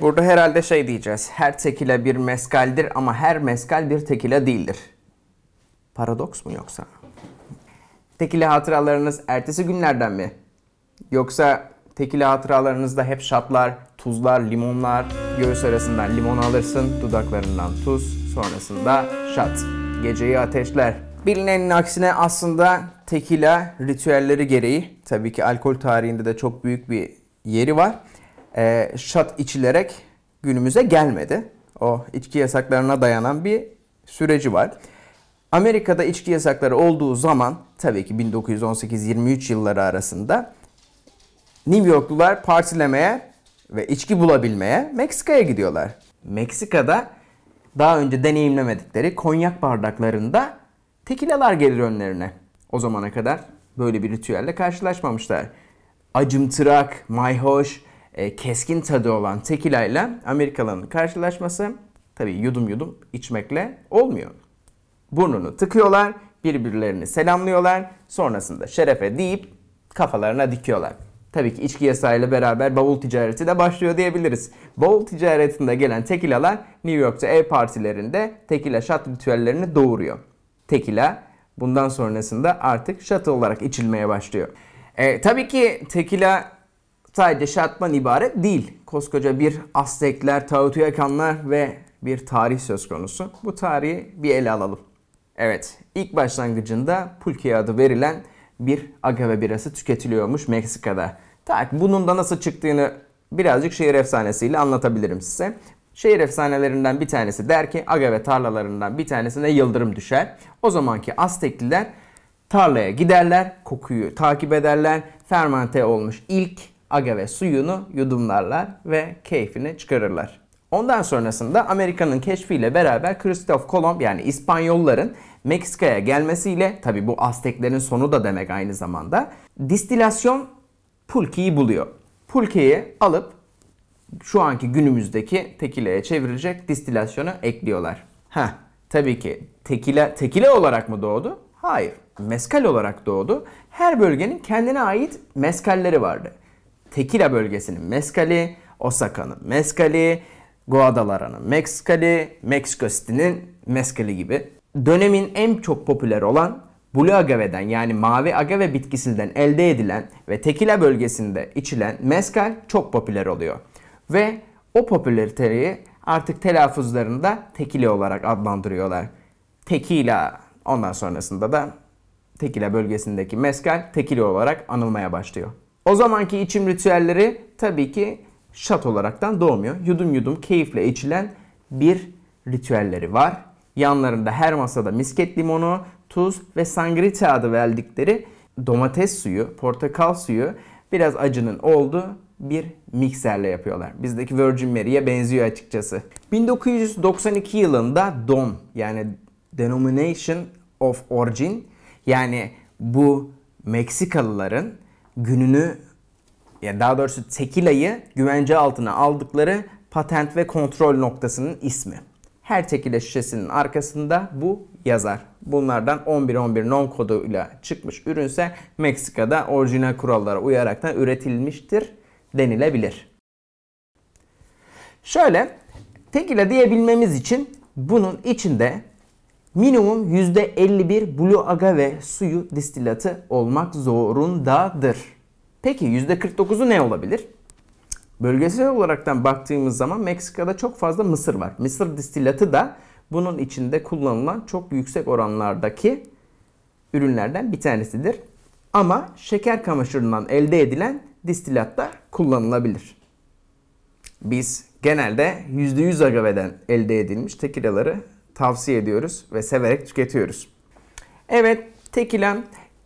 Burada herhalde şey diyeceğiz. Her tekila bir meskaldir ama her meskal bir tekila değildir. Paradoks mu yoksa? Tekila hatıralarınız ertesi günlerden mi? Yoksa tekila hatıralarınızda hep şatlar, tuzlar, limonlar, göğüs arasından limon alırsın, dudaklarından tuz, sonrasında şat. Geceyi ateşler. Bilinenin aksine aslında tekila ritüelleri gereği, tabii ki alkol tarihinde de çok büyük bir yeri var. Ee, şat içilerek günümüze gelmedi. O içki yasaklarına dayanan bir süreci var. Amerika'da içki yasakları olduğu zaman tabii ki 1918-23 yılları arasında New Yorklular partilemeye ve içki bulabilmeye Meksika'ya gidiyorlar. Meksika'da daha önce deneyimlemedikleri konyak bardaklarında tekilalar gelir önlerine. O zamana kadar böyle bir ritüelle karşılaşmamışlar. Acımtırak, mayhoş, e, keskin tadı olan tekila ile Amerikalıların karşılaşması tabii yudum yudum içmekle olmuyor. Burnunu tıkıyorlar, birbirlerini selamlıyorlar, sonrasında şerefe deyip kafalarına dikiyorlar. Tabii ki içki yasağıyla beraber bavul ticareti de başlıyor diyebiliriz. Bavul ticaretinde gelen tekilalar New York'ta ev partilerinde tekila şat ritüellerini doğuruyor. Tekila bundan sonrasında artık şat olarak içilmeye başlıyor. E, tabii ki tekila sadece şattan ibaret değil. Koskoca bir Aztekler, Teotihuacanlar ve bir tarih söz konusu. Bu tarihi bir ele alalım. Evet, ilk başlangıcında pulque adı verilen bir agave birası tüketiliyormuş Meksika'da. Tak bunun da nasıl çıktığını birazcık şehir efsanesiyle anlatabilirim size. Şehir efsanelerinden bir tanesi der ki agave tarlalarından bir tanesine yıldırım düşer. O zamanki Aztekliler tarlaya giderler, kokuyu takip ederler. Fermente olmuş ilk agave suyunu yudumlarlar ve keyfini çıkarırlar. Ondan sonrasında Amerika'nın keşfiyle beraber Christoph Kolomb yani İspanyolların Meksika'ya gelmesiyle tabi bu Azteklerin sonu da demek aynı zamanda distilasyon pulkeyi buluyor. Pulkeyi alıp şu anki günümüzdeki tekileye çevirecek distilasyonu ekliyorlar. Ha, tabii ki tekile tekile olarak mı doğdu? Hayır. Meskal olarak doğdu. Her bölgenin kendine ait meskalleri vardı. Tekila bölgesinin meskali, Osaka'nın meskali, Guadalajara'nın meskali, Mexico City'nin meskali gibi. Dönemin en çok popüler olan Blue agave'den yani mavi agave bitkisinden elde edilen ve tekila bölgesinde içilen mezcal çok popüler oluyor. Ve o popülariteyi artık telaffuzlarında tekila olarak adlandırıyorlar. Tekila ondan sonrasında da tekila bölgesindeki mezcal tekila olarak anılmaya başlıyor. O zamanki içim ritüelleri tabii ki şat olaraktan doğmuyor. Yudum yudum keyifle içilen bir ritüelleri var. Yanlarında her masada misket limonu, tuz ve sangrita adı verdikleri domates suyu, portakal suyu biraz acının olduğu bir mikserle yapıyorlar. Bizdeki Virgin Mary'e benziyor açıkçası. 1992 yılında DOM yani Denomination of Origin yani bu Meksikalıların gününü ya daha doğrusu tekilayı güvence altına aldıkları patent ve kontrol noktasının ismi. Her tekile şişesinin arkasında bu yazar. Bunlardan 1111 non koduyla çıkmış ürünse Meksika'da orijinal kurallara uyaraktan üretilmiştir denilebilir. Şöyle tekila diyebilmemiz için bunun içinde minimum %51 Blue Agave suyu distilatı olmak zorundadır. Peki %49'u ne olabilir? Bölgesel olaraktan baktığımız zaman Meksika'da çok fazla mısır var. Mısır distilatı da bunun içinde kullanılan çok yüksek oranlardaki ürünlerden bir tanesidir. Ama şeker kamaşırından elde edilen distilat da kullanılabilir. Biz genelde %100 agaveden elde edilmiş tekilaları tavsiye ediyoruz ve severek tüketiyoruz. Evet, tekila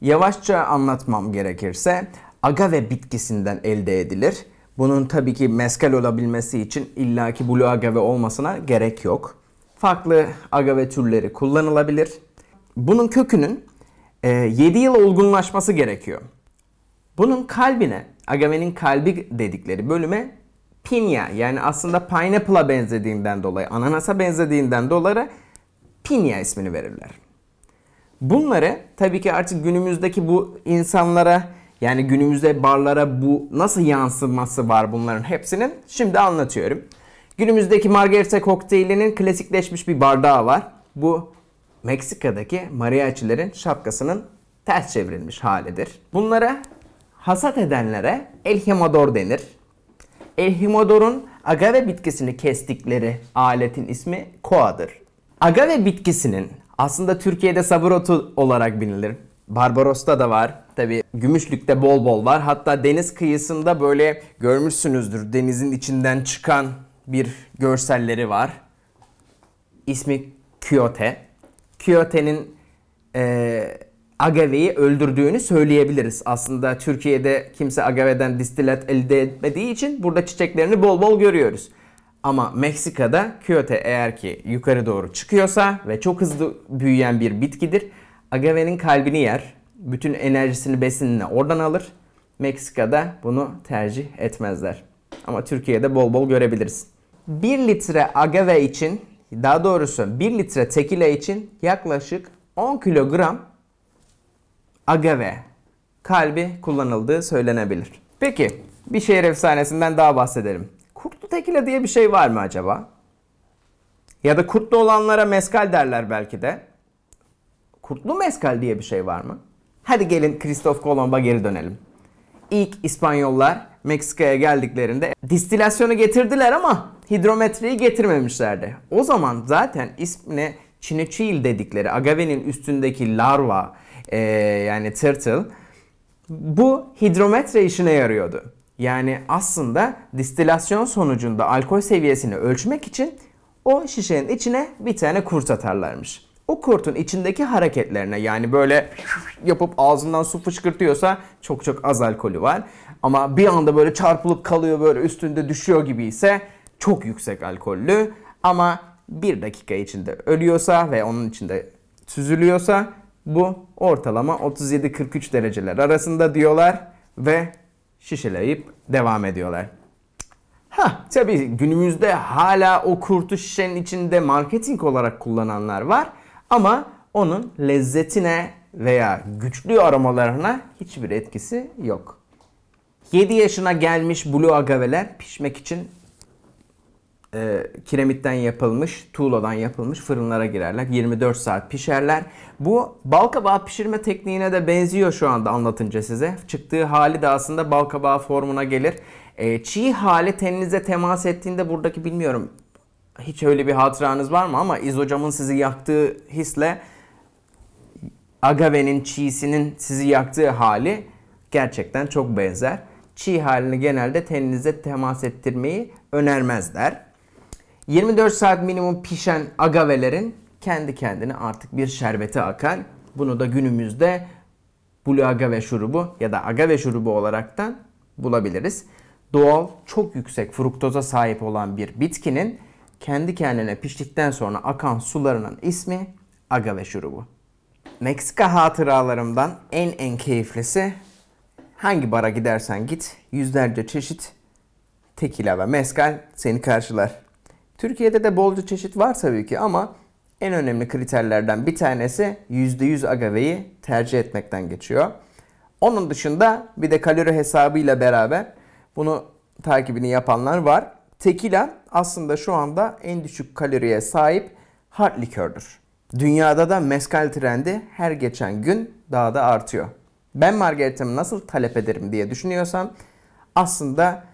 yavaşça anlatmam gerekirse agave bitkisinden elde edilir. Bunun tabii ki mezcal olabilmesi için illaki blue agave olmasına gerek yok. Farklı agave türleri kullanılabilir. Bunun kökünün 7 e, yıl olgunlaşması gerekiyor. Bunun kalbine, agavenin kalbi dedikleri bölüme pinya yani aslında pineapple'a benzediğinden dolayı, ananasa benzediğinden dolayı pinya ismini verirler. Bunları tabii ki artık günümüzdeki bu insanlara Yani günümüzde barlara bu nasıl yansıması var bunların hepsinin şimdi anlatıyorum. Günümüzdeki margarita kokteylinin klasikleşmiş bir bardağı var. Bu Meksika'daki mariachilerin şapkasının ters çevrilmiş halidir. Bunlara hasat edenlere El denir. El Himador'un agave bitkisini kestikleri aletin ismi koadır. Agave bitkisinin aslında Türkiye'de sabır otu olarak bilinir. Barbaros'ta da var. Tabi Gümüşlük'te bol bol var. Hatta deniz kıyısında böyle görmüşsünüzdür. Denizin içinden çıkan bir görselleri var. İsmi Kyote. Kyote'nin e, agaveyi öldürdüğünü söyleyebiliriz. Aslında Türkiye'de kimse agaveden distilat elde etmediği için burada çiçeklerini bol bol görüyoruz. Ama Meksika'da Kyote eğer ki yukarı doğru çıkıyorsa ve çok hızlı büyüyen bir bitkidir. Agavenin kalbini yer. Bütün enerjisini besinini oradan alır. Meksika'da bunu tercih etmezler. Ama Türkiye'de bol bol görebiliriz. 1 litre agave için daha doğrusu 1 litre tekila için yaklaşık 10 kilogram agave kalbi kullanıldığı söylenebilir. Peki bir şehir efsanesinden daha bahsedelim. Kurtlu tekila diye bir şey var mı acaba? Ya da kurtlu olanlara meskal derler belki de. Kurtlu meskal diye bir şey var mı? Hadi gelin Kristof Kolomb'a geri dönelim. İlk İspanyollar Meksika'ya geldiklerinde distilasyonu getirdiler ama hidrometreyi getirmemişlerdi. O zaman zaten ismine Chinochil dedikleri agavenin üstündeki larva e, yani turtle bu hidrometre işine yarıyordu. Yani aslında distilasyon sonucunda alkol seviyesini ölçmek için o şişenin içine bir tane kurt atarlarmış. O kurtun içindeki hareketlerine yani böyle yapıp ağzından su fışkırtıyorsa çok çok az alkolü var. Ama bir anda böyle çarpılıp kalıyor böyle üstünde düşüyor gibi ise çok yüksek alkollü. Ama bir dakika içinde ölüyorsa ve onun içinde süzülüyorsa bu ortalama 37-43 dereceler arasında diyorlar ve şişeleyip devam ediyorlar. Ha tabii günümüzde hala o kurtu şişenin içinde marketing olarak kullananlar var ama onun lezzetine veya güçlü aromalarına hiçbir etkisi yok. 7 yaşına gelmiş blue agaveler pişmek için e, kiremitten yapılmış, tuğladan yapılmış fırınlara girerler. 24 saat pişerler. Bu bal kabağı pişirme tekniğine de benziyor şu anda anlatınca size. Çıktığı hali de aslında bal kabağı formuna gelir. E, çiğ hali teninize temas ettiğinde buradaki bilmiyorum hiç öyle bir hatıranız var mı ama izocamın sizi yaktığı hisle agavenin çiğsinin sizi yaktığı hali gerçekten çok benzer. Çiğ halini genelde teninize temas ettirmeyi önermezler. 24 saat minimum pişen agavelerin kendi kendine artık bir şerbeti akan. Bunu da günümüzde blue agave şurubu ya da agave şurubu olaraktan bulabiliriz. Doğal, çok yüksek fruktoza sahip olan bir bitkinin kendi kendine piştikten sonra akan sularının ismi agave şurubu. Meksika hatıralarımdan en en keyiflisi hangi bara gidersen git yüzlerce çeşit tekila ve mezcal seni karşılar. Türkiye'de de bolca çeşit var tabii ki ama en önemli kriterlerden bir tanesi %100 agaveyi tercih etmekten geçiyor. Onun dışında bir de kalori hesabıyla beraber bunu takibini yapanlar var. Tekila aslında şu anda en düşük kaloriye sahip hard likördür. Dünyada da mezcal trendi her geçen gün daha da artıyor. Ben margarita'mı nasıl talep ederim diye düşünüyorsan aslında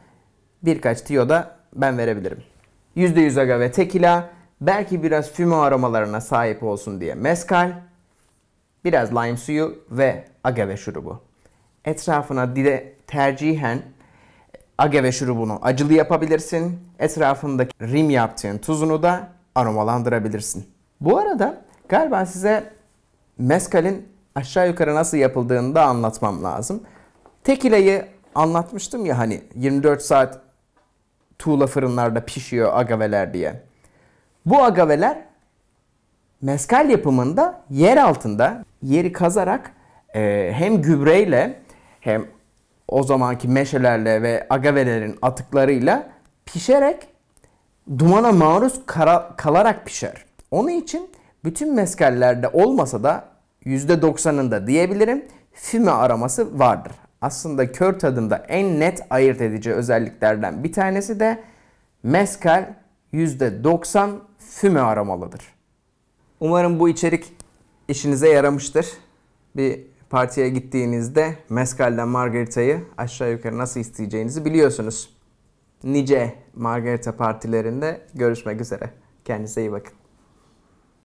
birkaç tiyo da ben verebilirim. %100 agave tekila, belki biraz füme aromalarına sahip olsun diye mezcal, biraz lime suyu ve agave şurubu. Etrafına dile tercihen agave şurubunu acılı yapabilirsin. Etrafındaki rim yaptığın tuzunu da aromalandırabilirsin. Bu arada galiba size mezcalin aşağı yukarı nasıl yapıldığını da anlatmam lazım. Tekila'yı anlatmıştım ya hani 24 saat tuğla fırınlarda pişiyor agaveler diye. Bu agaveler mezcal yapımında yer altında yeri kazarak e, hem gübreyle hem o zamanki meşelerle ve agavelerin atıklarıyla pişerek dumana maruz kara, kalarak pişer. Onun için bütün mezcallerde olmasa da %90'ında diyebilirim füme araması vardır. Aslında kör tadında en net ayırt edici özelliklerden bir tanesi de mezcal %90 füme aromalıdır. Umarım bu içerik işinize yaramıştır. Bir partiye gittiğinizde mezcal'den margaritayı aşağı yukarı nasıl isteyeceğinizi biliyorsunuz. Nice margarita partilerinde görüşmek üzere. Kendinize iyi bakın.